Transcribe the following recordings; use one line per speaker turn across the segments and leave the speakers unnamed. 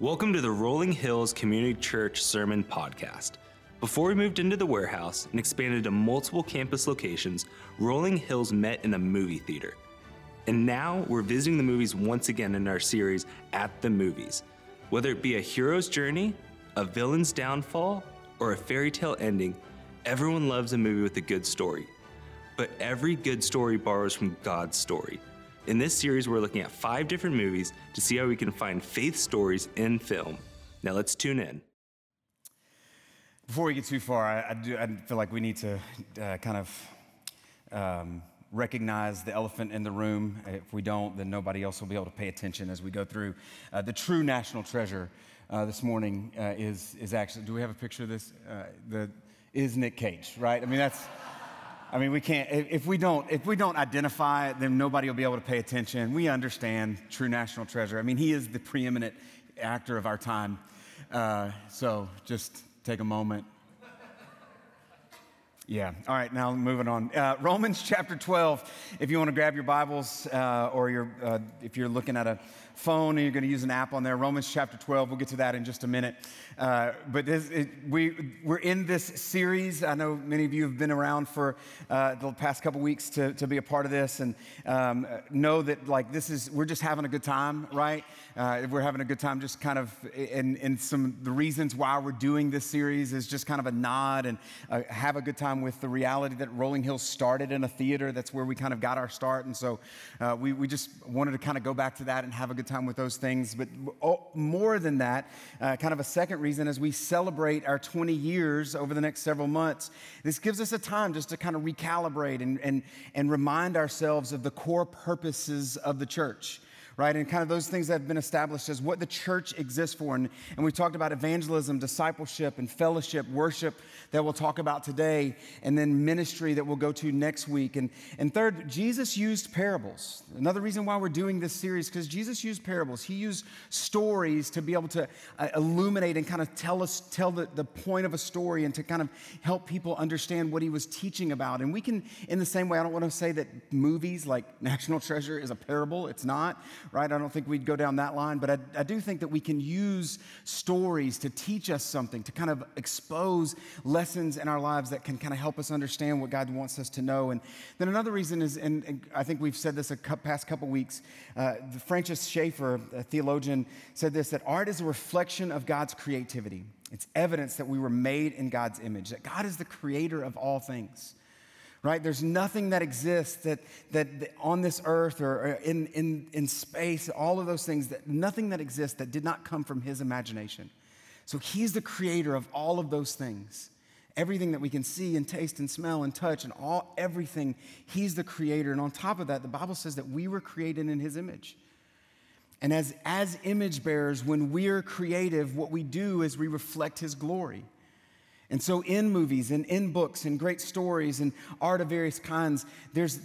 Welcome to the Rolling Hills Community Church Sermon Podcast. Before we moved into the warehouse and expanded to multiple campus locations, Rolling Hills met in a movie theater. And now we're visiting the movies once again in our series, At the Movies. Whether it be a hero's journey, a villain's downfall, or a fairy tale ending, everyone loves a movie with a good story. But every good story borrows from God's story. In this series, we're looking at five different movies to see how we can find faith stories in film. Now let's tune in.
Before we get too far, I, I do, I feel like we need to uh, kind of um, recognize the elephant in the room. If we don't, then nobody else will be able to pay attention as we go through. Uh, the true national treasure uh, this morning uh, is, is actually, do we have a picture of this? Uh, the, is Nick Cage, right? I mean, that's. I mean, we can't, if we don't, if we don't identify then nobody will be able to pay attention. We understand true national treasure. I mean, he is the preeminent actor of our time. Uh, so just take a moment. Yeah. All right. Now moving on. Uh, Romans chapter 12. If you want to grab your Bibles, uh, or your, uh, if you're looking at a phone and you're going to use an app on there, Romans chapter 12. We'll get to that in just a minute. Uh, but this, it, we, we're in this series. I know many of you have been around for uh, the past couple weeks to, to be a part of this and um, know that like this is, we're just having a good time, right? Uh, we're having a good time just kind of, and, and some the reasons why we're doing this series is just kind of a nod and uh, have a good time with the reality that Rolling Hills started in a theater. That's where we kind of got our start. And so uh, we, we just wanted to kind of go back to that and have a good time with those things. But oh, more than that, uh, kind of a second reason as we celebrate our 20 years over the next several months, this gives us a time just to kind of recalibrate and, and, and remind ourselves of the core purposes of the church right? And kind of those things that have been established as what the church exists for. And, and we talked about evangelism, discipleship, and fellowship, worship that we'll talk about today, and then ministry that we'll go to next week. And, and third, Jesus used parables. Another reason why we're doing this series, because Jesus used parables. He used stories to be able to uh, illuminate and kind of tell us, tell the, the point of a story and to kind of help people understand what he was teaching about. And we can, in the same way, I don't want to say that movies like National Treasure is a parable. It's not, right? I don't think we'd go down that line, but I, I, do think that we can use stories to teach us something, to kind of expose lessons in our lives that can kind of help us understand what God wants us to know. And then another reason is, and, and I think we've said this a past couple weeks, uh, Francis Schaeffer, a theologian, said this that art is a reflection of God's creativity. It's evidence that we were made in God's image, that God is the creator of all things right? There's nothing that exists that, that, on this earth or, or in, in, in space, all of those things, that nothing that exists that did not come from his imagination. So he's the creator of all of those things. Everything that we can see and taste and smell and touch and all everything, he's the creator. And on top of that, the Bible says that we were created in his image. And as, as image bearers, when we're creative, what we do is we reflect his glory. And so, in movies and in books and great stories and art of various kinds, there's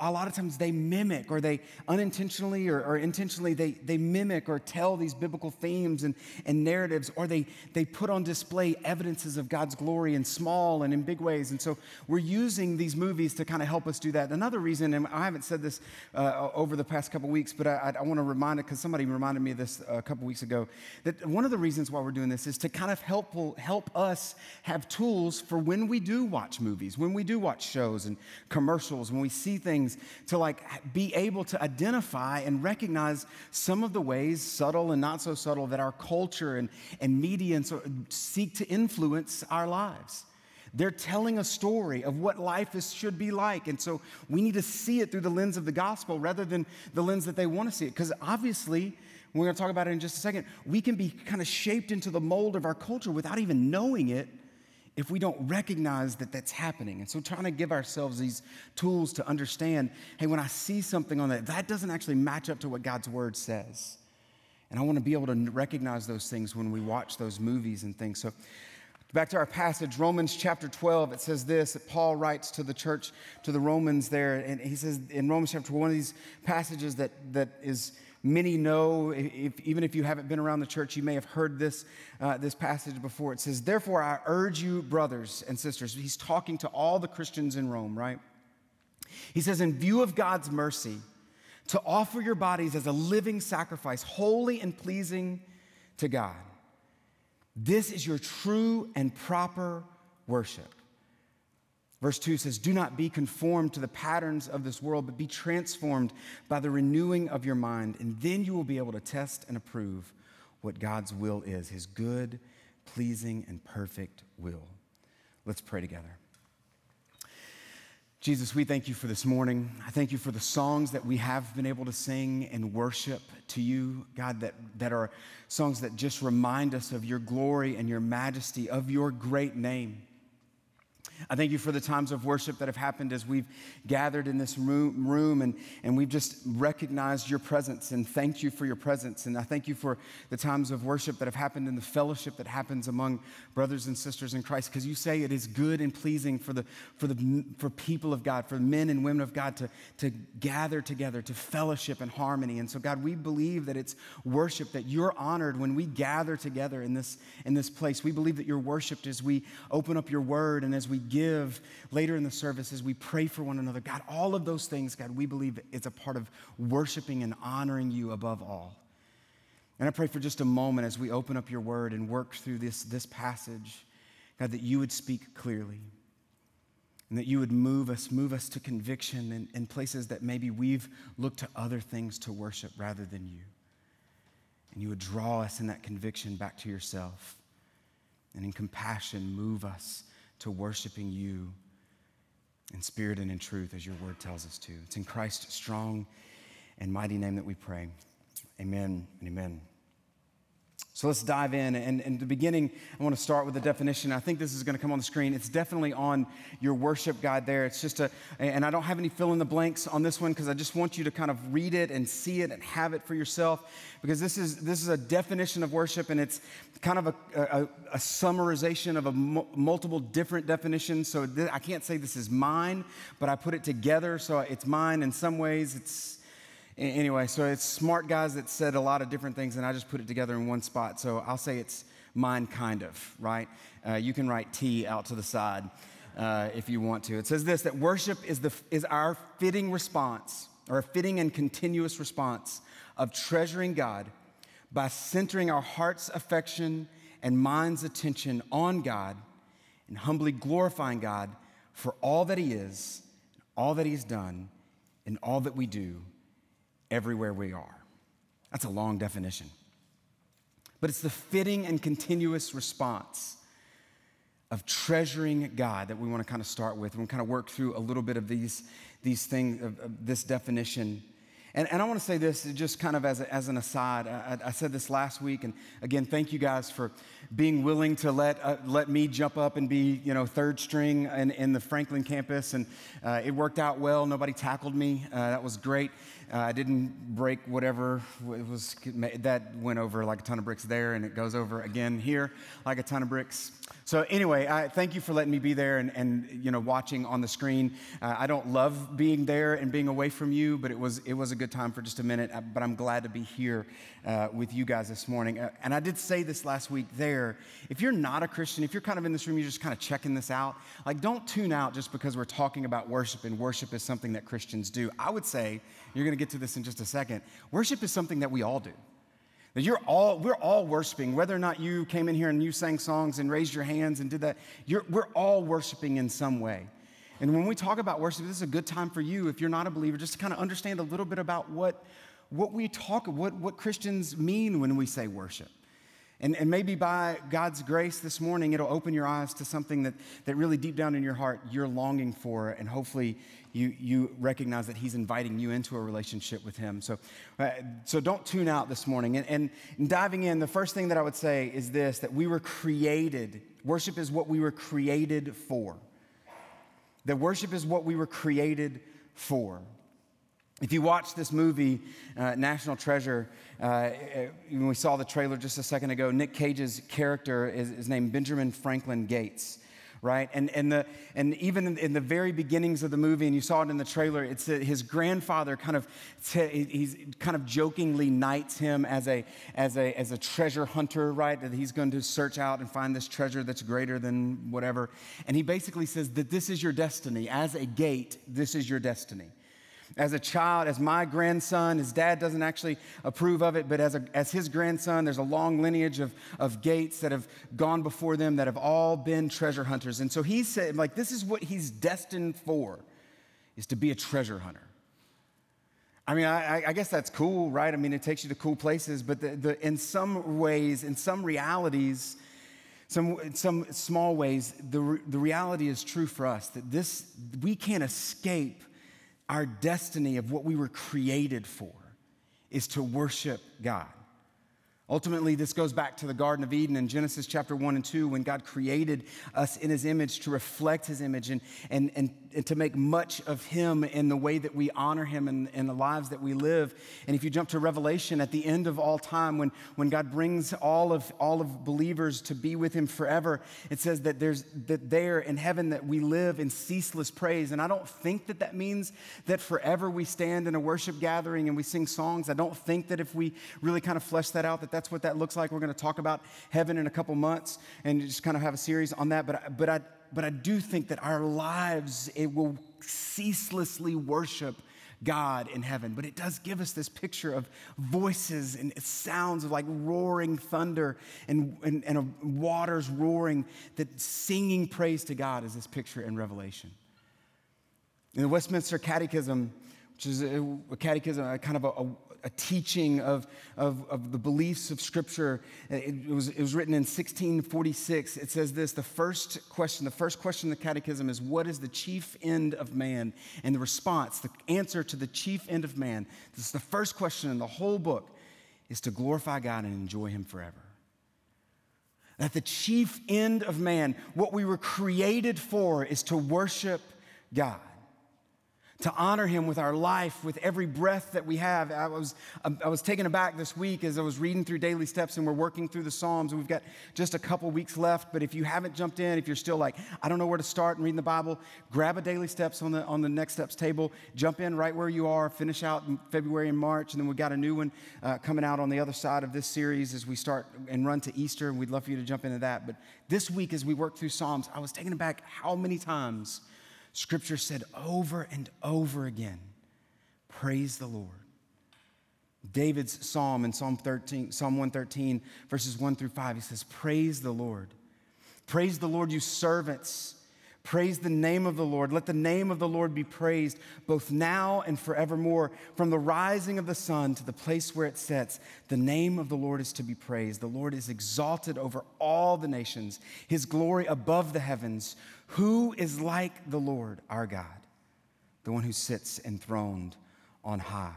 a lot of times they mimic or they unintentionally or, or, intentionally they, they mimic or tell these biblical themes and, and narratives, or they, they put on display evidences of God's glory in small and in big ways. And so, we're using these movies to kind of help us do that. Another reason, and I haven't said this uh, over the past couple weeks, but I, I want to remind it because somebody reminded me of this a couple weeks ago, that one of the reasons why we're doing this is to kind of help, help us have tools for when we do watch movies, when we do watch shows and commercials, when we see things to like be able to identify and recognize some of the ways, subtle and not so subtle, that our culture and, and media and so, seek to influence our lives. They're telling a story of what life is, should be like. And so we need to see it through the lens of the gospel rather than the lens that they want to see it. Because obviously, we're going to talk about it in just a second, we can be kind of shaped into the mold of our culture without even knowing it if we don't recognize that that's happening. And so, trying to give ourselves these tools to understand hey, when I see something on that, that doesn't actually match up to what God's word says. And I want to be able to recognize those things when we watch those movies and things. So, back to our passage, Romans chapter 12, it says this that Paul writes to the church, to the Romans there. And he says in Romans chapter 1 of these passages that, that is Many know, if, even if you haven't been around the church, you may have heard this, uh, this passage before. It says, Therefore, I urge you, brothers and sisters. He's talking to all the Christians in Rome, right? He says, In view of God's mercy, to offer your bodies as a living sacrifice, holy and pleasing to God. This is your true and proper worship. Verse 2 says, Do not be conformed to the patterns of this world, but be transformed by the renewing of your mind, and then you will be able to test and approve what God's will is his good, pleasing, and perfect will. Let's pray together. Jesus, we thank you for this morning. I thank you for the songs that we have been able to sing and worship to you, God, that, that are songs that just remind us of your glory and your majesty, of your great name. I thank you for the times of worship that have happened as we've gathered in this room, and, and we've just recognized your presence and thanked you for your presence. And I thank you for the times of worship that have happened in the fellowship that happens among brothers and sisters in Christ. Because you say it is good and pleasing for, the, for, the, for people of God, for men and women of God to, to gather together, to fellowship and harmony. And so, God, we believe that it's worship, that you're honored when we gather together in this, in this place. We believe that you're worshiped as we open up your word and as we give later in the service as we pray for one another. God, all of those things, God, we believe it's a part of worshiping and honoring you above all. And I pray for just a moment as we open up your word and work through this, this passage, God, that you would speak clearly and that you would move us, move us to conviction in, in places that maybe we've looked to other things to worship rather than you. And you would draw us in that conviction back to yourself. And in compassion, move us to worshiping you in spirit and in truth as your word tells us to. It's in Christ's strong and mighty name that we pray. Amen and amen. So let's dive in. And in the beginning, I want to start with the definition. I think this is going to come on the screen. It's definitely on your worship guide there. It's just a, and I don't have any fill in the blanks on this one because I just want you to kind of read it and see it and have it for yourself because this is, this is a definition of worship and it's kind of a, a, a summarization of a multiple different definitions. So th- I can't say this is mine, but I put it together. So it's mine in some ways. It's, Anyway, so it's smart guys that said a lot of different things, and I just put it together in one spot. So I'll say it's mine, kind of, right? Uh, you can write T out to the side uh, if you want to. It says this that worship is, the, is our fitting response, or a fitting and continuous response of treasuring God by centering our heart's affection and mind's attention on God and humbly glorifying God for all that He is, all that He's done, and all that we do everywhere we are. That's a long definition. But it's the fitting and continuous response of treasuring God that we want to kind of start with. We'll kind of work through a little bit of these, these things, of, of this definition. And, and I want to say this just kind of as, a, as an aside. I, I, said this last week, and again, thank you guys for being willing to let, uh, let me jump up and be, you know, third string in, in the Franklin campus. And uh, it worked out well. Nobody tackled me. Uh, that was great. Uh, I didn't break whatever it was that went over like a ton of bricks there, and it goes over again here like a ton of bricks. So anyway, I thank you for letting me be there and, and you know watching on the screen. Uh, I don't love being there and being away from you, but it was it was a good time for just a minute. Uh, but I'm glad to be here uh, with you guys this morning. Uh, and I did say this last week there. If you're not a Christian, if you're kind of in this room, you're just kind of checking this out. Like, don't tune out just because we're talking about worship and worship is something that Christians do. I would say you're going to get to this in just a second. Worship is something that we all do. That you're all, we're all worshiping, whether or not you came in here and you sang songs and raised your hands and did that, we're all worshiping in some way. And when we talk about worship, this is a good time for you, if you're not a believer, just to kind of understand a little bit about what, what we talk, what, what Christians mean when we say worship. And, and maybe by God's grace this morning, it'll open your eyes to something that, that really deep down in your heart you're longing for. And hopefully you, you recognize that He's inviting you into a relationship with Him. So, uh, so don't tune out this morning. And, and, and diving in, the first thing that I would say is this that we were created, worship is what we were created for. That worship is what we were created for. If you watch this movie, uh, National Treasure, uh, when we saw the trailer just a second ago, Nick Cage's character is, is named Benjamin Franklin Gates, right? And, and, the, and even in, in, the very beginnings of the movie, and you saw it in the trailer, it's a, his grandfather kind of, t- he's kind of jokingly knights him as a, as, a, as a treasure hunter, right? That he's going to search out and find this treasure that's greater than whatever. And he basically says that this is your destiny. As a gate, this is your destiny. As a child, as my grandson, his dad doesn't actually approve of it, but as, a, as his grandson, there's a long lineage of, of Gates that have gone before them that have all been treasure hunters. And so he said, like, this is what he's destined for, is to be a treasure hunter. I mean, I, I, guess that's cool, right? I mean, it takes you to cool places, but the, the, in some ways, in some realities, some, some small ways, the, the reality is true for us that this, we can't escape our destiny of what we were created for is to worship God. Ultimately, this goes back to the Garden of Eden in Genesis chapter 1 and 2 when God created us in his image to reflect his image and, and, and and to make much of him in the way that we honor him in, in, the lives that we live. And if you jump to Revelation at the end of all time, when, when God brings all of, all of believers to be with him forever, it says that there's that there in heaven that we live in ceaseless praise. And I don't think that that means that forever we stand in a worship gathering and we sing songs. I don't think that if we really kind of flesh that out, that that's what that looks like. We're going to talk about heaven in a couple months and just kind of have a series on that. But, but I, but I do think that our lives, it will ceaselessly worship God in heaven. But it does give us this picture of voices and sounds of like roaring thunder and, and, and waters roaring, that singing praise to God is this picture in Revelation. In the Westminster Catechism, which is a, catechism, a kind of a, a teaching of, of, of, the beliefs of Scripture. It was, it was written in 1646. It says this the first question, the first question in the Catechism is, What is the chief end of man? And the response, the answer to the chief end of man, this is the first question in the whole book, is to glorify God and enjoy Him forever. That the chief end of man, what we were created for, is to worship God to honor him with our life, with every breath that we have. I was, I was taken aback this week as I was reading through Daily Steps and we're working through the Psalms. We've got just a couple weeks left, but if you haven't jumped in, if you're still like, I don't know where to start in reading the Bible, grab a Daily Steps on the, on the Next Steps table, jump in right where you are, finish out in February and March, and then we've got a new one uh, coming out on the other side of this series as we start and run to Easter, and we'd love for you to jump into that. But this week, as we work through Psalms, I was taken aback how many times Scripture said over and over again, Praise the Lord. David's psalm in Psalm 13, Psalm 113, verses 1 through 5, he says, Praise the Lord. Praise the Lord, you servants. Praise the name of the Lord. Let the name of the Lord be praised, both now and forevermore. From the rising of the sun to the place where it sets, the name of the Lord is to be praised. The Lord is exalted over all the nations, his glory above the heavens. Who is like the Lord our God, the one who sits enthroned on high?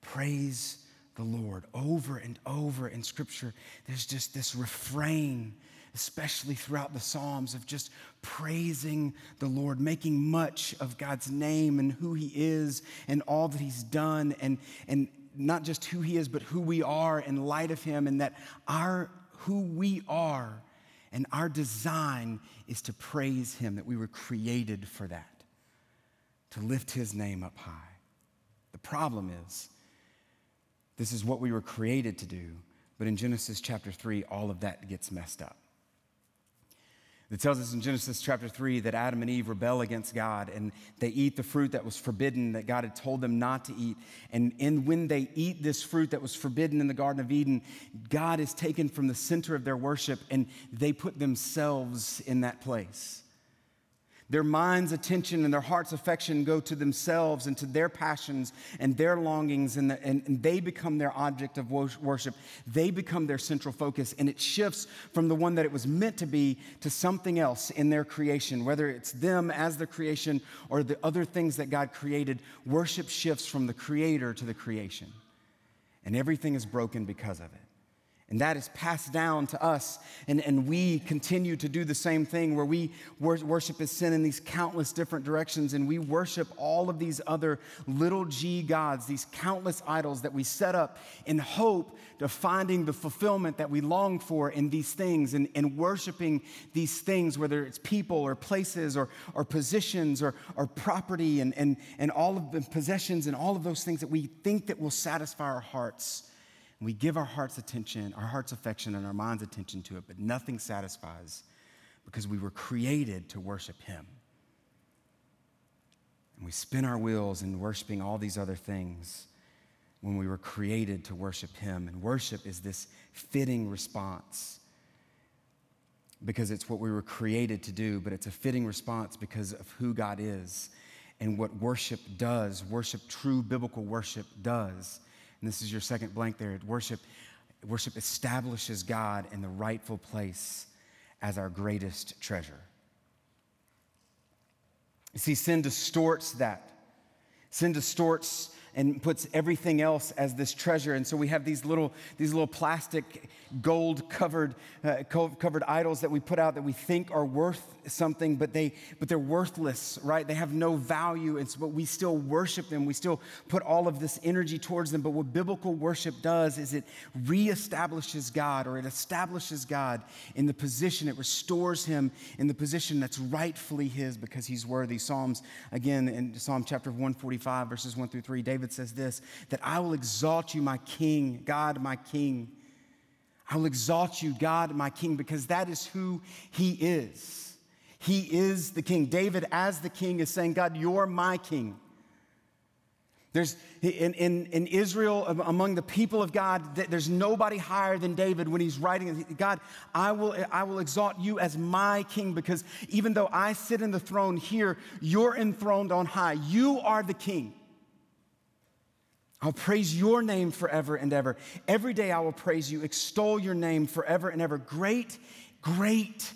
Praise the Lord. Over and over in Scripture, there's just this refrain, especially throughout the Psalms, of just praising the Lord, making much of God's name and who He is and all that He's done, and, and not just who He is, but who we are in light of Him, and that our who we are and our design is to praise Him, that we were created for that, to lift His name up high. The problem is, this is what we were created to do, but in Genesis chapter 3, all of that gets messed up. It tells us in Genesis chapter 3 that Adam and Eve rebel against God and they eat the fruit that was forbidden that God had told them not to eat. And in, when they eat this fruit that was forbidden in the Garden of Eden, God is taken from the center of their worship and they put themselves in that place. Their mind's attention and their heart's affection go to themselves and to their passions and their longings, and, the, and, and, they become their object of worship. They become their central focus, and it shifts from the one that it was meant to be to something else in their creation, whether it's them as the creation or the other things that God created. Worship shifts from the creator to the creation, and everything is broken because of it. And that is passed down to us. And, and we continue to do the same thing where we worship as sin in these countless different directions. And we worship all of these other little g gods, these countless idols that we set up in hope of finding the fulfillment that we long for in these things and, and worshiping these things, whether it's people or places or, or positions or, or property and, and, and all of the possessions and all of those things that we think that will satisfy our hearts. And we give our heart's attention, our heart's affection, and our mind's attention to it, but nothing satisfies because we were created to worship Him. And we spin our wheels in worshiping all these other things when we were created to worship Him. And worship is this fitting response because it's what we were created to do, but it's a fitting response because of who God is and what worship does. Worship, true biblical worship, does. And this is your second blank there. Worship, worship establishes God in the rightful place as our greatest treasure. You see, sin distorts that. Sin distorts and puts everything else as this treasure. And so we have these little, these little plastic gold covered, uh, covered idols that we put out that we think are worth something, but, they, but they're worthless, right? They have no value. And so, but we still worship them. We still put all of this energy towards them. But what biblical worship does is it reestablishes God or it establishes God in the position, it restores him in the position that's rightfully his because he's worthy. Psalms, again, in Psalm chapter 145, verses 1 through 3, David says this that I will exalt you, my king, God, my king. I will exalt you, God, my king, because that is who he is. He is the king. David, as the king, is saying, God, you're my king. There's in, in, in Israel, among the people of God, there's nobody higher than David when he's writing, God, I will, I will exalt you as my king because even though I sit in the throne here, you're enthroned on high. You are the king. I'll praise your name forever and ever. Every day I will praise you, extol your name forever and ever. Great, great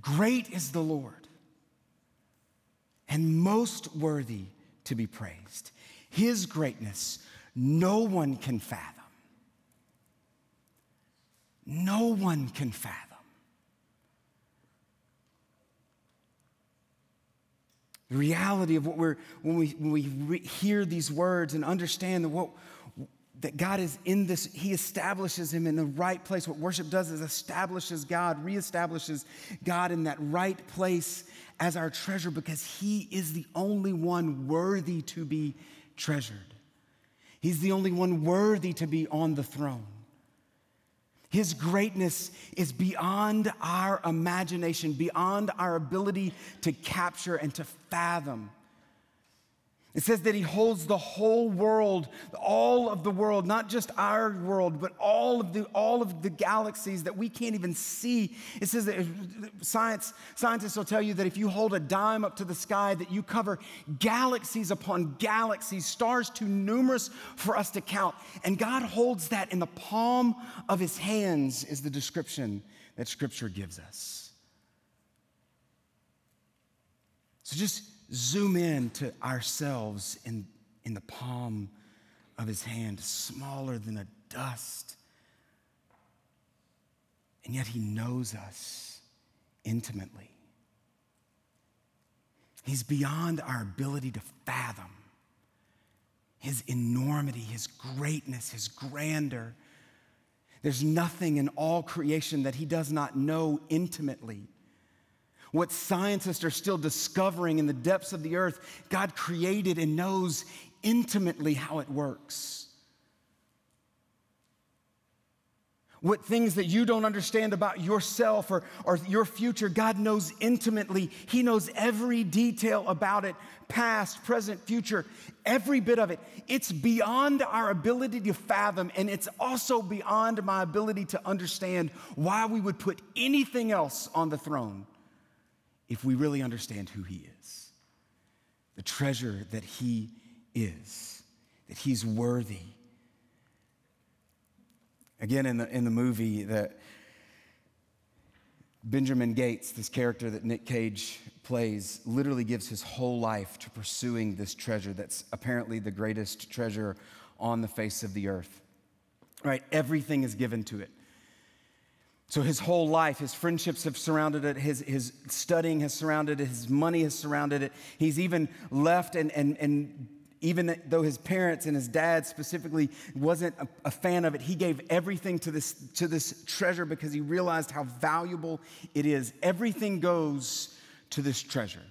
Great is the Lord, and most worthy to be praised. His greatness no one can fathom. No one can fathom. The reality of what we're, when we, when we re- hear these words and understand that what, that God is in this, He establishes Him in the right place. What worship does is establishes God, reestablishes God in that right place as our treasure because He is the only one worthy to be treasured. He's the only one worthy to be on the throne. His greatness is beyond our imagination, beyond our ability to capture and to fathom. It says that he holds the whole world, all of the world, not just our world, but all of the, all of the galaxies that we can't even see. It says that science, scientists will tell you that if you hold a dime up to the sky, that you cover galaxies upon galaxies, stars too numerous for us to count. And God holds that in the palm of his hands, is the description that scripture gives us. So just zoom in to ourselves in, in the palm of his hand, smaller than a dust. And yet he knows us intimately. He's beyond our ability to fathom his enormity, his greatness, his grandeur. There's nothing in all creation that he does not know intimately. What scientists are still discovering in the depths of the earth, God created and knows intimately how it works. What things that you don't understand about yourself or, or your future, God knows intimately. He knows every detail about it past, present, future, every bit of it. It's beyond our ability to fathom, and it's also beyond my ability to understand why we would put anything else on the throne if we really understand who He is, the treasure that He is, that He's worthy. Again, in the, in the movie, that Benjamin Gates, this character that Nick Cage plays, literally gives his whole life to pursuing this treasure that's apparently the greatest treasure on the face of the earth. Right? Everything is given to it. So his whole life, his friendships have surrounded it, his, his studying has surrounded it, his money has surrounded it. He's even left, and, and, and even though his parents and his dad specifically wasn't a, a fan of it, he gave everything to this, to this treasure because he realized how valuable it is. Everything goes to this treasure.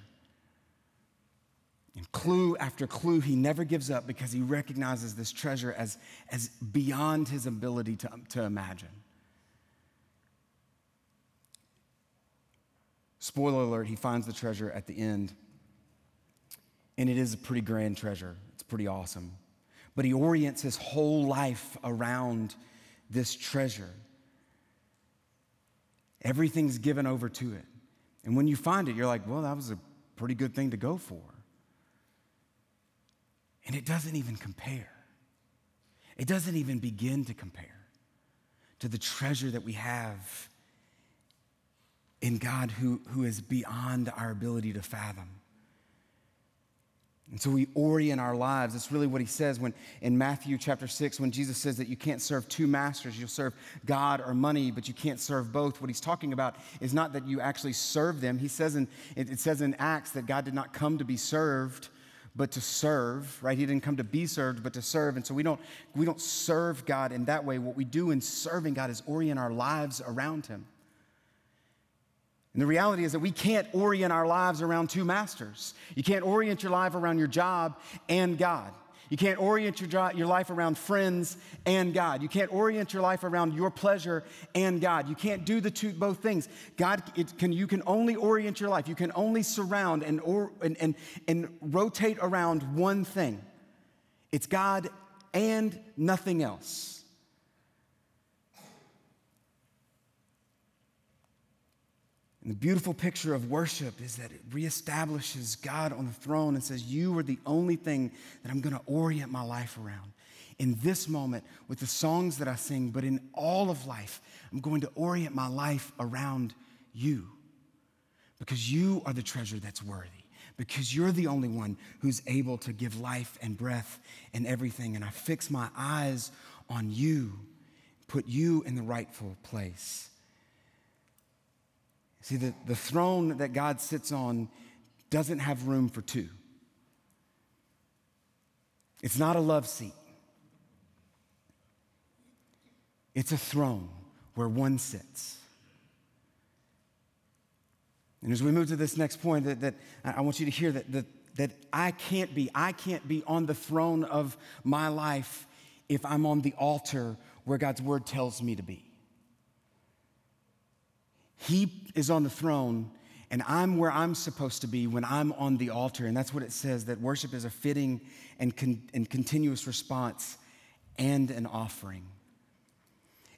And clue after clue, he never gives up because he recognizes this treasure as, as beyond his ability to, to imagine. Spoiler alert, he finds the treasure at the end. And it is a pretty grand treasure, it's pretty awesome. But he orients his whole life around this treasure. Everything's given over to it. And when you find it, you're like, well, that was a pretty good thing to go for. And it doesn't even compare. It doesn't even begin to compare to the treasure that we have in God who, who is beyond our ability to fathom. And so we orient our lives. That's really what he says when in Matthew chapter 6, when Jesus says that you can't serve two masters, you'll serve God or money, but you can't serve both. What he's talking about is not that you actually serve them. He says in it says in Acts that God did not come to be served, but to serve, right? He didn't come to be served, but to serve. And so we don't we don't serve God in that way. What we do in serving God is orient our lives around him. And the reality is that we can't orient our lives around two masters. You can't orient your life around your job and God. You can't orient your, your life around friends and God. You can't orient your life around your pleasure and God. You can't do the two, both things. God, can, you can only orient your life. You can only surround and, or, and, and, and rotate around one thing. It's God and nothing else. And the beautiful picture of worship is that it reestablishes God on the throne and says, You are the only thing that I'm going to orient my life around. In this moment, with the songs that I sing, but in all of life, I'm going to orient my life around you because you are the treasure that's worthy, because you're the only one who's able to give life and breath and everything. And I fix my eyes on you, put you in the rightful place. See, the, the throne that God sits on doesn't have room for two. It's not a love seat, it's a throne where one sits. And as we move to this next point, that, that I want you to hear that, that, that I can't be, I can't be on the throne of my life if I'm on the altar where God's word tells me to be. He is on the throne, and I'm where I'm supposed to be when I'm on the altar. And that's what it says that worship is a fitting and, con- and continuous response and an offering.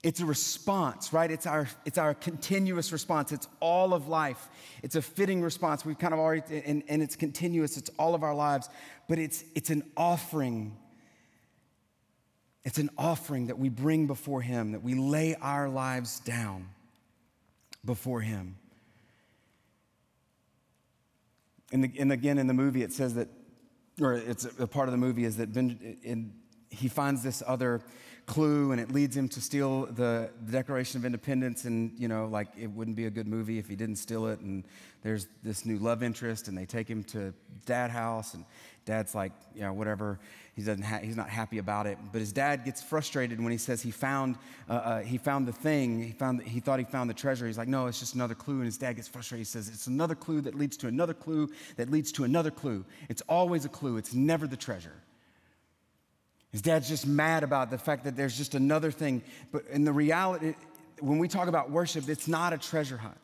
It's a response, right? It's our, it's our continuous response. It's all of life. It's a fitting response. We've kind of already, and, and it's continuous. It's all of our lives. But it's, it's an offering. It's an offering that we bring before Him, that we lay our lives down before him. And, the, and again, in the movie, it says that, or it's a, a part of the movie is that ben, in, he finds this other clue and it leads him to steal the, the, Declaration of Independence. And, you know, like it wouldn't be a good movie if he didn't steal it. And there's this new love interest and they take him to dad house and dad's like, you know, whatever. He doesn't ha- he's not happy about it. But his dad gets frustrated when he says he found, uh, uh, he found the thing. He, found, he thought he found the treasure. He's like, no, it's just another clue. And his dad gets frustrated. He says, it's another clue that leads to another clue that leads to another clue. It's always a clue. It's never the treasure. His dad's just mad about the fact that there's just another thing. But in the reality, when we talk about worship, it's not a treasure hunt.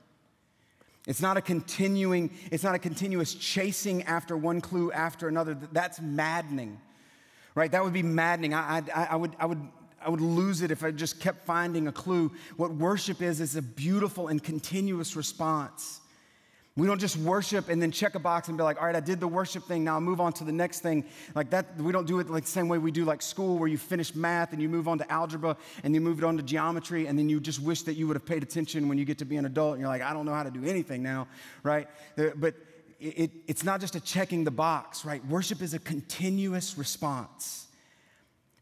It's not a continuing, it's not a continuous chasing after one clue after another. That's maddening, right? That would be maddening. I, I, I, would, I, would, I would lose it if I just kept finding a clue. What worship is, is a beautiful and continuous response we don't just worship and then check a box and be like, all right, I did the worship thing, now I'll move on to the next thing. Like that, we don't do it like the same way we do like school, where you finish math and you move on to algebra and you move it on to geometry, and then you just wish that you would have paid attention when you get to be an adult and you're like, I don't know how to do anything now, right? But it, it's not just a checking the box, right? Worship is a continuous response.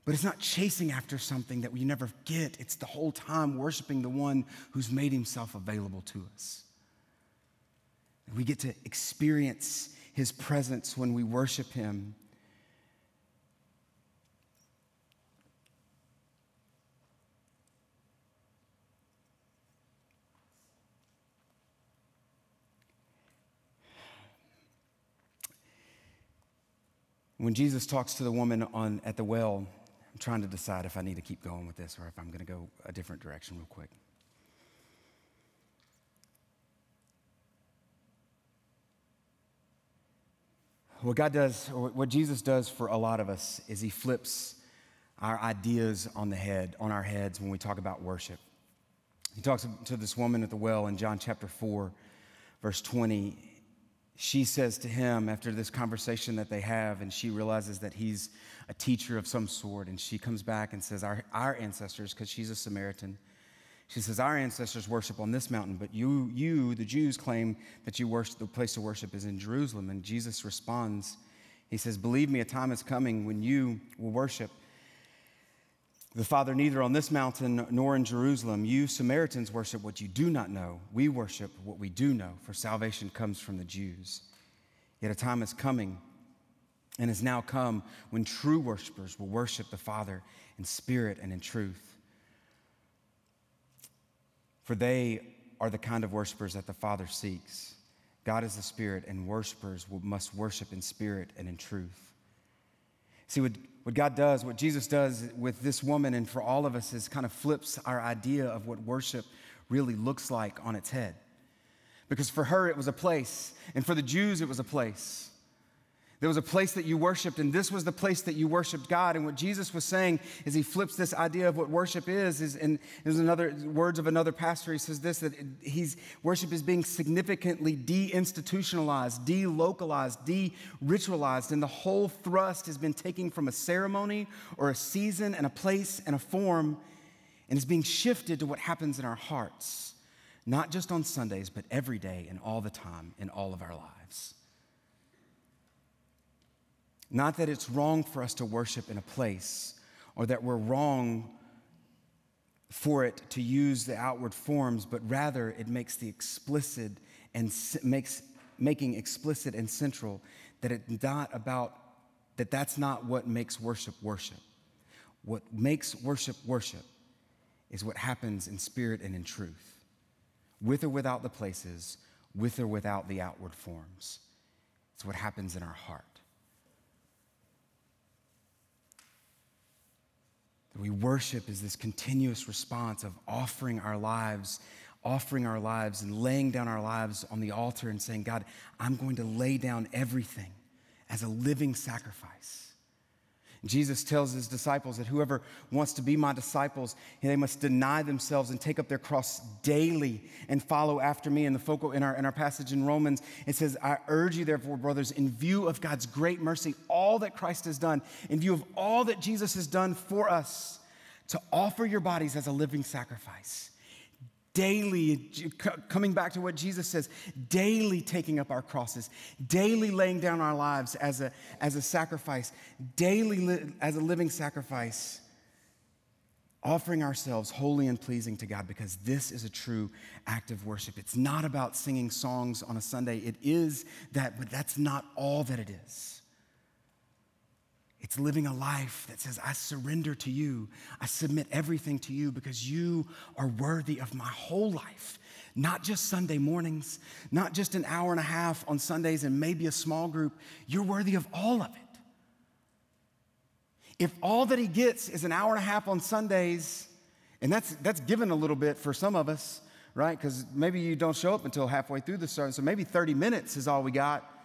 But it's not chasing after something that we never get. It's the whole time worshiping the one who's made himself available to us. We get to experience his presence when we worship him. When Jesus talks to the woman on, at the well, I'm trying to decide if I need to keep going with this or if I'm going to go a different direction real quick. What God does, what Jesus does for a lot of us, is He flips our ideas on the head, on our heads when we talk about worship. He talks to this woman at the well in John chapter 4, verse 20. She says to him after this conversation that they have, and she realizes that he's a teacher of some sort, and she comes back and says, Our, our ancestors, because she's a Samaritan, she says, Our ancestors worship on this mountain, but you, you, the Jews, claim that you worship, the place to worship is in Jerusalem. And Jesus responds, He says, Believe me, a time is coming when you will worship the Father neither on this mountain nor in Jerusalem. You Samaritans worship what you do not know. We worship what we do know, for salvation comes from the Jews. Yet a time is coming and has now come when true worshipers will worship the Father in spirit and in truth. For they are the kind of worshipers that the Father seeks. God is the Spirit, and worshipers must worship in spirit and in truth. See, what, what God does, what Jesus does with this woman and for all of us is kind of flips our idea of what worship really looks like on its head. Because for her, it was a place, and for the Jews, it was a place. There was a place that you worshiped, and this was the place that you worshiped God. And what Jesus was saying is he flips this idea of what worship is, is and there's another words of another pastor. He says this that he's worship is being significantly de-institutionalized, de-localized, de-ritualized, and the whole thrust has been taken from a ceremony or a season and a place and a form, and is being shifted to what happens in our hearts, not just on Sundays, but every day and all the time in all of our lives. Not that it's wrong for us to worship in a place or that we're wrong for it to use the outward forms, but rather it makes the explicit and makes making explicit and central that it's not about that that's not what makes worship worship. What makes worship worship is what happens in spirit and in truth, with or without the places, with or without the outward forms. It's what happens in our heart. We worship is this continuous response of offering our lives, offering our lives and laying down our lives on the altar and saying, God, I'm going to lay down everything as a living sacrifice. Jesus tells his disciples that whoever wants to be my disciples, they must deny themselves and take up their cross daily and follow after me. In the focal in our, in our passage in Romans, it says, I urge you, therefore, brothers, in view of God's great mercy, all that Christ has done, in view of all that Jesus has done for us, to offer your bodies as a living sacrifice daily, coming back to what Jesus says, daily taking up our crosses, daily laying down our lives as a, as a sacrifice, daily li- as a living sacrifice, offering ourselves holy and pleasing to God because this is a true act of worship. It's not about singing songs on a Sunday, it is that, but that's not all that it is. It's living a life that says, I surrender to you. I submit everything to you because you are worthy of my whole life. Not just Sunday mornings, not just an hour and a half on Sundays and maybe a small group. You're worthy of all of it. If all that he gets is an hour and a half on Sundays, and that's, that's given a little bit for some of us, right? Because maybe you don't show up until halfway through the sermon. so maybe 30 minutes is all we got.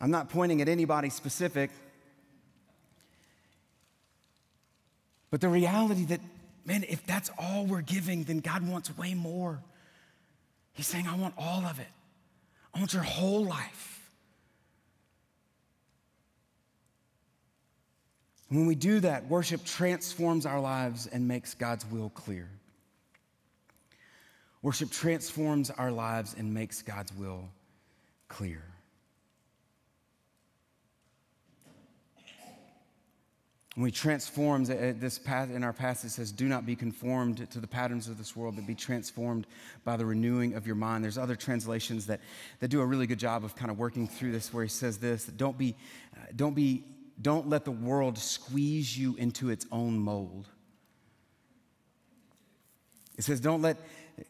I'm not pointing at anybody specific. But the reality that, man, if that's all we're giving, then God wants way more. He's saying, I want all of it, I want your whole life. When we do that, worship transforms our lives and makes God's will clear. Worship transforms our lives and makes God's will clear. We transform, uh, this path in our passage says, do not be conformed to the patterns of this world, but be transformed by the renewing of your mind. There's other translations that, that do a really good job of kind of working through this where he says this, don't be, uh, don't be, don't let the world squeeze you into its own mold. It says, don't let,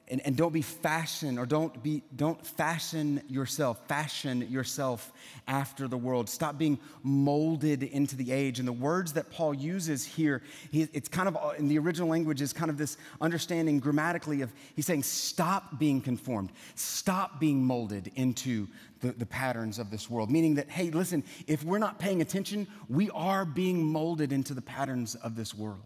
and, and don't be fashioned or don't be don't fashion yourself fashion yourself after the world. Stop being molded into the age. And the words that paul uses here he, it's kind of in the original language is kind of this understanding grammatically of he's saying stop being conformed. Stop being molded into the, the patterns of this world. Meaning that hey listen if we're not paying attention we are being molded into the patterns of this world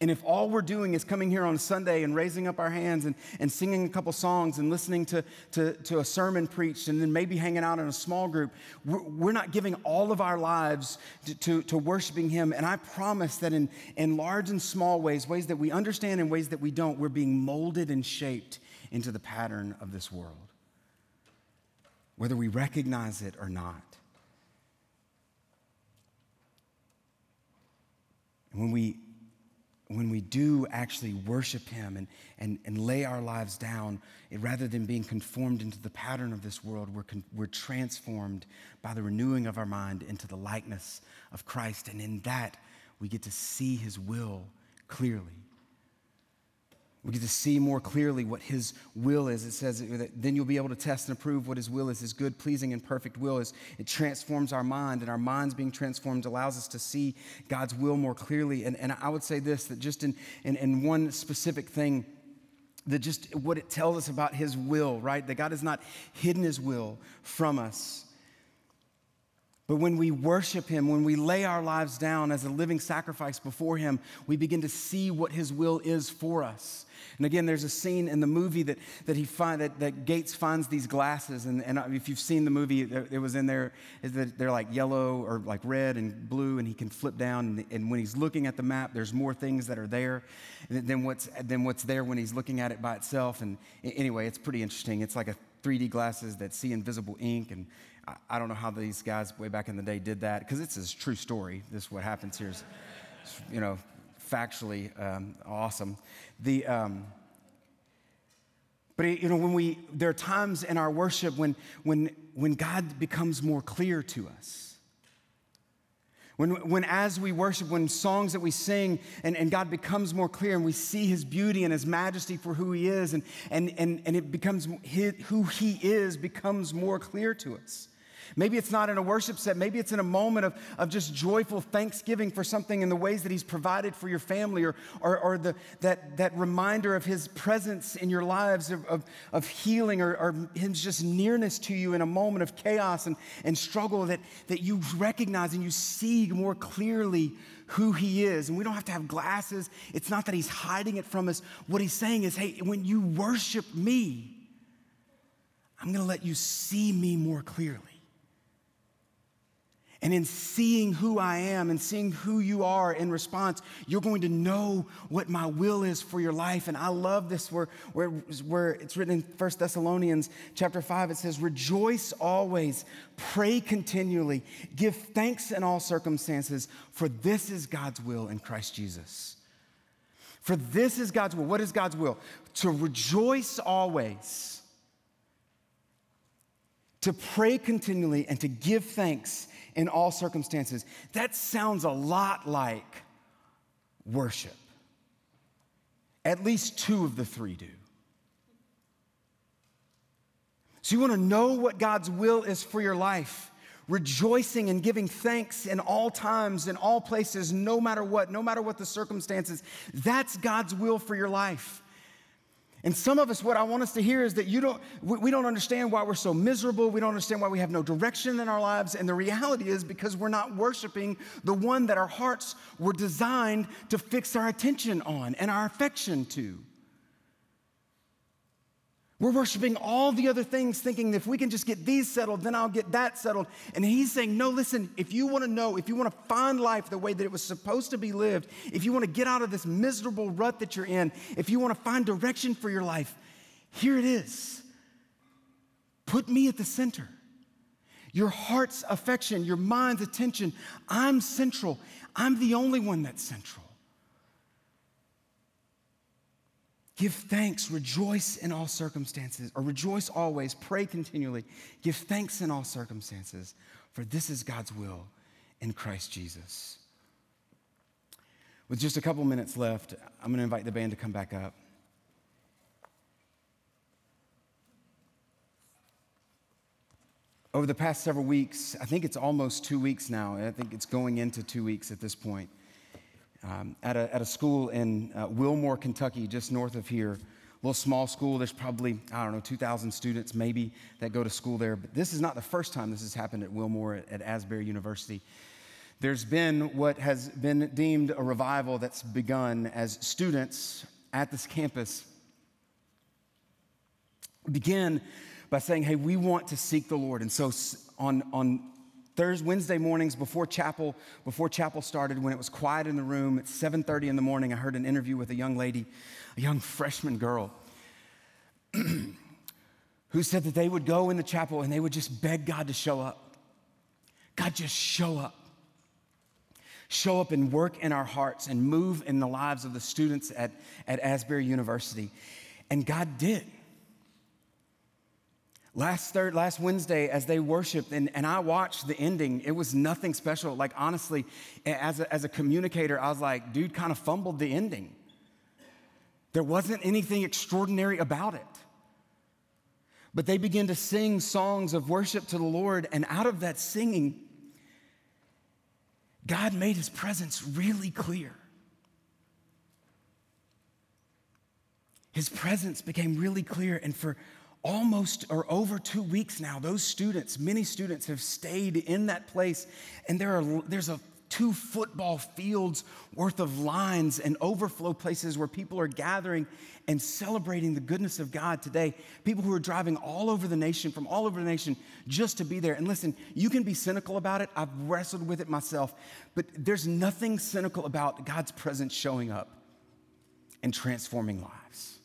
and if all we're doing is coming here on Sunday and raising up our hands and, and singing a couple songs and listening to, to, to a sermon preached and then maybe hanging out in a small group, we're, we're not giving all of our lives to, to, to, worshiping Him. And I promise that in, in large and small ways, ways that we understand and ways that we don't, we're being molded and shaped into the pattern of this world, whether we recognize it or not. And when we when we do actually worship Him and, and, and lay our lives down, rather than being conformed into the pattern of this world, we're, con, we're transformed by the renewing of our mind into the likeness of Christ. And in that, we get to see His will clearly. We get to see more clearly what His will is. It says that then you'll be able to test and approve what His will is, His good, pleasing, and perfect will is. It transforms our mind, and our minds being transformed allows us to see God's will more clearly. And, and I would say this that just in, in, in one specific thing, that just what it tells us about His will, right? That God has not hidden His will from us. But when we worship Him, when we lay our lives down as a living sacrifice before Him, we begin to see what His will is for us. And again, there's a scene in the movie that, that he find that, that Gates finds these glasses, and, and if you've seen the movie, it was in there. They're like yellow or like red and blue, and he can flip down. And, and when he's looking at the map, there's more things that are there than what's than what's there when he's looking at it by itself. And anyway, it's pretty interesting. It's like a 3D glasses that see invisible ink, and I, don't know how these guys way back in the day did that because it's a true story. This is what happens here. Is, you know, factually um, awesome. The, um, but you know, when we there are times in our worship when when when God becomes more clear to us. When, when as we worship, when songs that we sing and, and God becomes more clear and we see his beauty and his majesty for who he is and, and, and, and it becomes his, who he is becomes more clear to us. Maybe it's not in a worship set. Maybe it's in a moment of, of just joyful thanksgiving for something in the ways that He's provided for your family or, or, or the, that, that reminder of His presence in your lives of, of, of healing or, or His just nearness to you in a moment of chaos and, and struggle that, that you recognize and you see more clearly who He is. And we don't have to have glasses. It's not that He's hiding it from us. What He's saying is, hey, when you worship me, I'm going to let you see me more clearly. And in seeing who I am and seeing who you are in response, you're going to know what my will is for your life. And I love this where, where, where it's written in 1 Thessalonians chapter 5. It says, Rejoice always, pray continually, give thanks in all circumstances, for this is God's will in Christ Jesus. For this is God's will. What is God's will? To rejoice always, to pray continually, and to give thanks in all circumstances. That sounds a lot like worship. At least two of the three do. So, you want to know what God's will is for your life, rejoicing and giving thanks in all times, in all places, no matter what, no matter what the circumstances. That's God's will for your life. And some of us, what I want us to hear is that you don't, we don't understand why we're so miserable. We don't understand why we have no direction in our lives. And the reality is because we're not worshiping the one that our hearts were designed to fix our attention on and our affection to. We're worshiping all the other things, thinking if we can just get these settled, then I'll get that settled. And he's saying, No, listen, if you want to know, if you want to find life the way that it was supposed to be lived, if you want to get out of this miserable rut that you're in, if you want to find direction for your life, here it is. Put me at the center. Your heart's affection, your mind's attention. I'm central. I'm the only one that's central. Give thanks, rejoice in all circumstances, or rejoice always, pray continually. Give thanks in all circumstances, for this is God's will in Christ Jesus. With just a couple minutes left, I'm going to invite the band to come back up. Over the past several weeks, I think it's almost two weeks now, I think it's going into two weeks at this point um, at, a, at a school in uh, Wilmore, Kentucky, just north of here. A little small school. There's probably, I don't know, 2,000 students maybe that go to school there. But this is not the first time this has happened at Wilmore at, at Asbury University. There's been what has been deemed a revival that's begun as students at this campus begin by saying, hey, we want to seek the Lord. And so on, on Thursday, Wednesday mornings before chapel, before chapel started, when it was quiet in the room at 7:30 in the morning, I heard an interview with a young lady, a young freshman girl, who said that they would go in the chapel and they would just beg God to show up. God, just show up. Show up and work in our hearts and move in the lives of the students at, at Asbury University. And God did. Last third, last Wednesday, as they worshiped, and, and I watched the ending, it was nothing special. Like, honestly, as a, as a communicator, I was like, dude kind of fumbled the ending. There wasn't anything extraordinary about it. But they began to sing songs of worship to the Lord, and out of that singing, God made his presence really clear. His presence became really clear, and for almost or over two weeks now, those students, many students have stayed in that place, and there are, there's a two football fields worth of lines and overflow places where people are gathering and celebrating the goodness of God today. People who are driving all over the nation, from all over the nation, just to be there. And listen, you can be cynical about it. I've wrestled with it myself, but there's nothing cynical about God's presence showing up and transforming lives.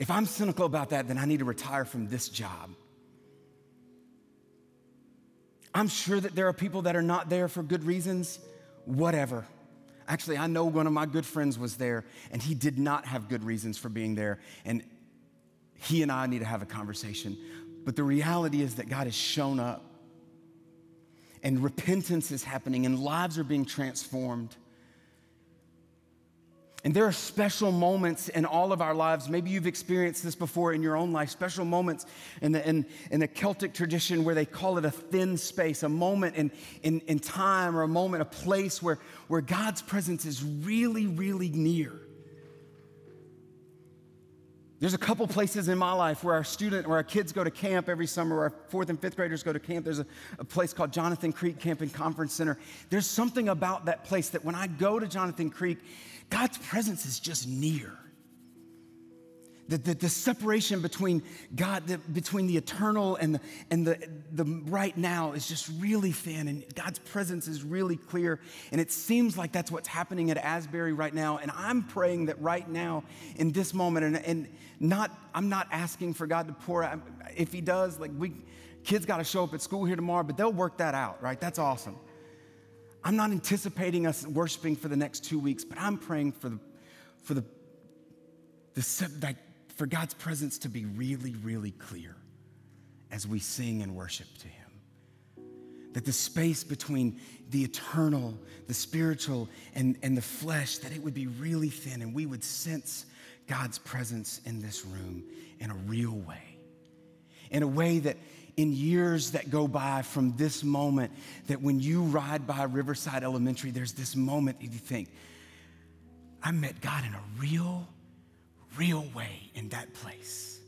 If I'm cynical about that, then I need to retire from this job. I'm sure that there are people that are not there for good reasons, whatever. Actually, I know one of my good friends was there and he did not have good reasons for being there. And he and I need to have a conversation. But the reality is that God has shown up and repentance is happening and lives are being transformed. And there are special moments in all of our lives. Maybe you've experienced this before in your own life. Special moments in the, in, in the Celtic tradition where they call it a thin space, a moment in, in, in time or a moment, a place where, where God's presence is really, really near. There's a couple places in my life where our student, where our kids go to camp every summer, where our fourth and fifth graders go to camp. There's a, a place called Jonathan Creek Camp and Conference Center. There's something about that place that when I go to Jonathan Creek, God's presence is just near. The, the, the, separation between God, the, between the eternal and, the, and the, the right now is just really thin, and God's presence is really clear. And it seems like that's what's happening at Asbury right now. And I'm praying that right now, in this moment, and, and not, I'm not asking for God to pour out. If He does, like we, kids got to show up at school here tomorrow, but they'll work that out, right? That's awesome. I'm not anticipating us worshiping for the next two weeks, but I'm praying for the, for the, the like, for God's presence to be really, really clear as we sing and worship to Him. That the space between the eternal, the spiritual, and, and the flesh, that it would be really thin and we would sense God's presence in this room in a real way. In a way that in years that go by from this moment that when you ride by Riverside Elementary, there's this moment that you think, I met God in a real, real way in that place.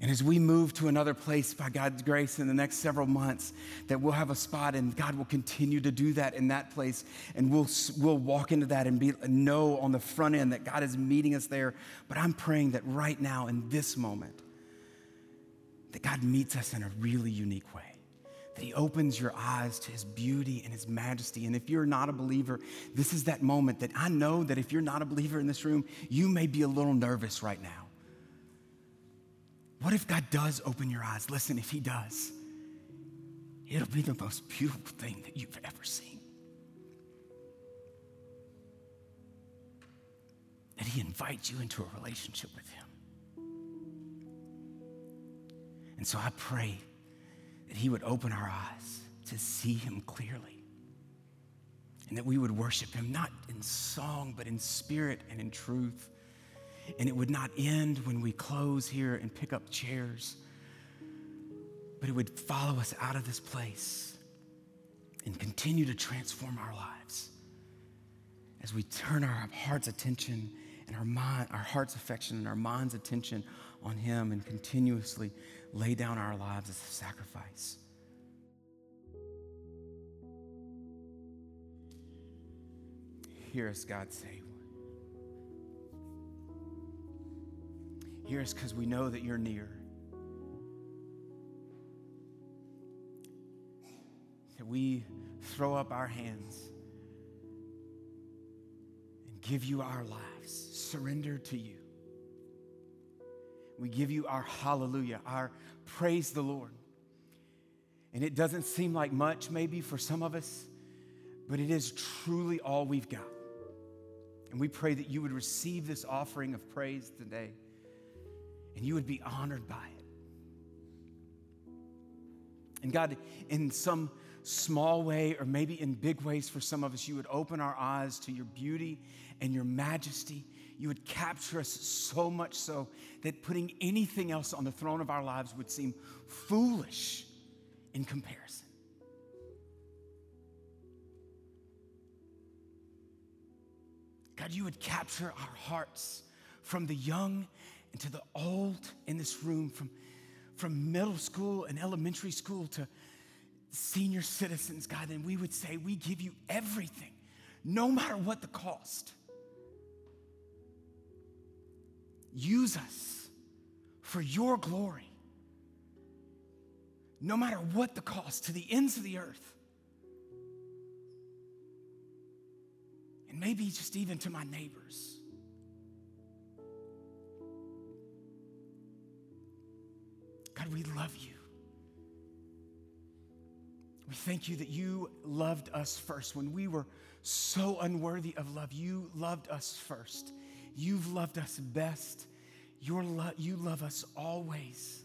And as we move to another place by God's grace in the next several months, that we'll have a spot and God will continue to do that in that place. And we'll, we'll walk into that and be, know on the front end that God is meeting us there. But I'm praying that right now, in this moment, that God meets us in a really unique way. That He opens your eyes to His beauty and His majesty. And if you're not a believer, this is that moment that I know that if you're not a believer in this room, you may be a little nervous right now. What if God does open your eyes? Listen, if He does, it'll be the most beautiful thing that you've ever seen. That He invites you into a relationship with And so I pray that He would open our eyes to see Him clearly. And that we would worship Him not in song, but in spirit and in truth. And it would not end when we close here and pick up chairs, but it would follow us out of this place and continue to transform our lives as we turn our heart's attention and our mind, our heart's affection and our mind's attention on Him and continuously lay down our lives as a sacrifice. Hear us, God, say. Hear us because we know that you're near. That we throw up our hands and give you our lives, surrender to you. We give you our hallelujah, our praise the Lord. And it doesn't seem like much, maybe, for some of us, but it is truly all we've got. And we pray that you would receive this offering of praise today and you would be honored by it. And God, in some small way or maybe in big ways for some of us, you would open our eyes to your beauty and your majesty you would capture us so much so that putting anything else on the throne of our lives would seem foolish in comparison. God, you would capture our hearts from the young and to the old in this room, from, from middle school and elementary school to senior citizens, God, and we would say, We give you everything, no matter what the cost. Use us for your glory, no matter what the cost, to the ends of the earth. And maybe just even to my neighbors. God, we love you. We thank you that you loved us first. When we were so unworthy of love, you loved us first. You've loved us best. Your lo- you love us always.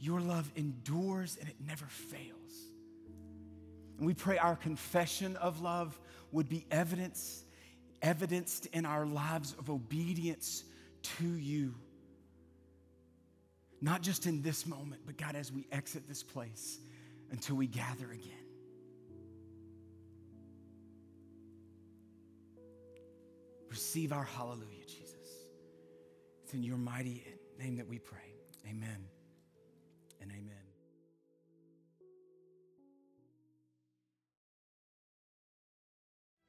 Your love endures and it never fails. And we pray our confession of love would be evidence, evidenced in our lives of obedience to you. Not just in this moment, but God, as we exit this place until we gather again. Receive our hallelujah, Jesus. It's in your mighty name that we pray. Amen and amen.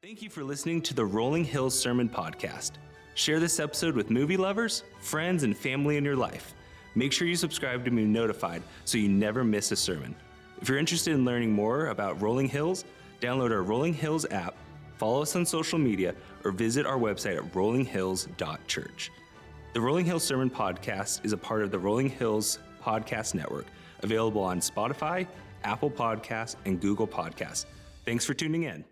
Thank you for listening to the Rolling Hills Sermon Podcast. Share this episode with movie lovers, friends, and family in your life. Make sure you subscribe to be notified so you never miss a sermon. If you're interested in learning more about Rolling Hills, download our Rolling Hills app, follow us on social media, or visit our website at rollinghills.church. The Rolling Hills Sermon Podcast is a part of the Rolling Hills Podcast Network, available on Spotify, Apple Podcasts, and Google Podcasts. Thanks for tuning in.